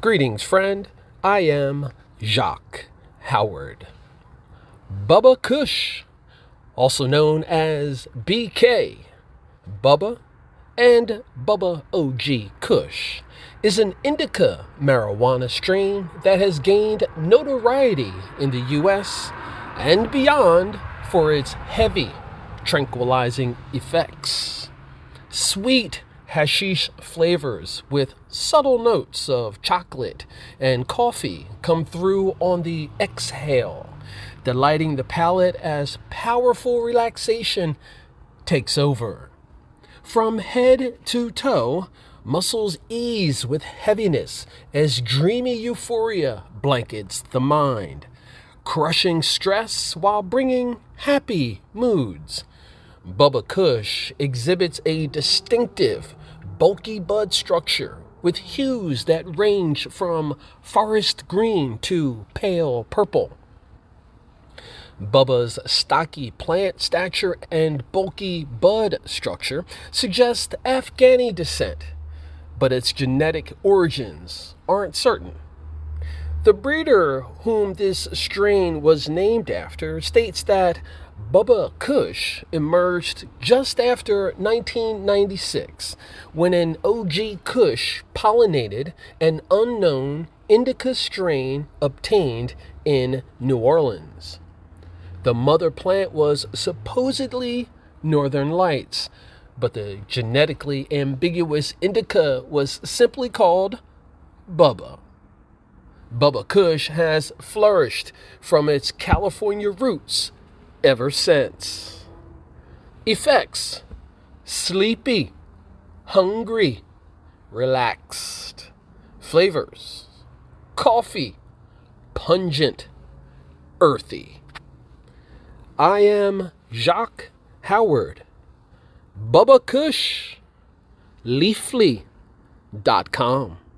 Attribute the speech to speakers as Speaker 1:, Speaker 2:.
Speaker 1: Greetings, friend. I am Jacque Howard. Bubba Kush, also known as BK, Bubba, and Bubba OG Kush, is an indica marijuana strain that has gained notoriety in the US and beyond for its heavy tranquilizing effects. Sweet hashish flavors with subtle notes of chocolate and coffee come through on the exhale, delighting the palate as powerful relaxation takes over. From head to toe, muscles ease with heaviness as dreamy euphoria blankets the mind, crushing stress while bringing happy moods. Bubba Kush exhibits a distinctive, bulky bud structure with hues that range from forest green to pale purple. Bubba's stocky plant stature and bulky bud structure suggest Afghani descent, but its genetic origins aren't certain. The breeder whom this strain was named after states that Bubba Kush emerged just after 1996 when an OG Kush pollinated an unknown indica strain obtained in New Orleans. The mother plant was supposedly Northern Lights, but the genetically ambiguous indica was simply called Bubba. Bubba Kush has flourished from its California roots ever since. Effects sleepy, hungry, relaxed. Flavors coffee, pungent, earthy. I am Jacque Howard. Bubba Kush, leafly.com.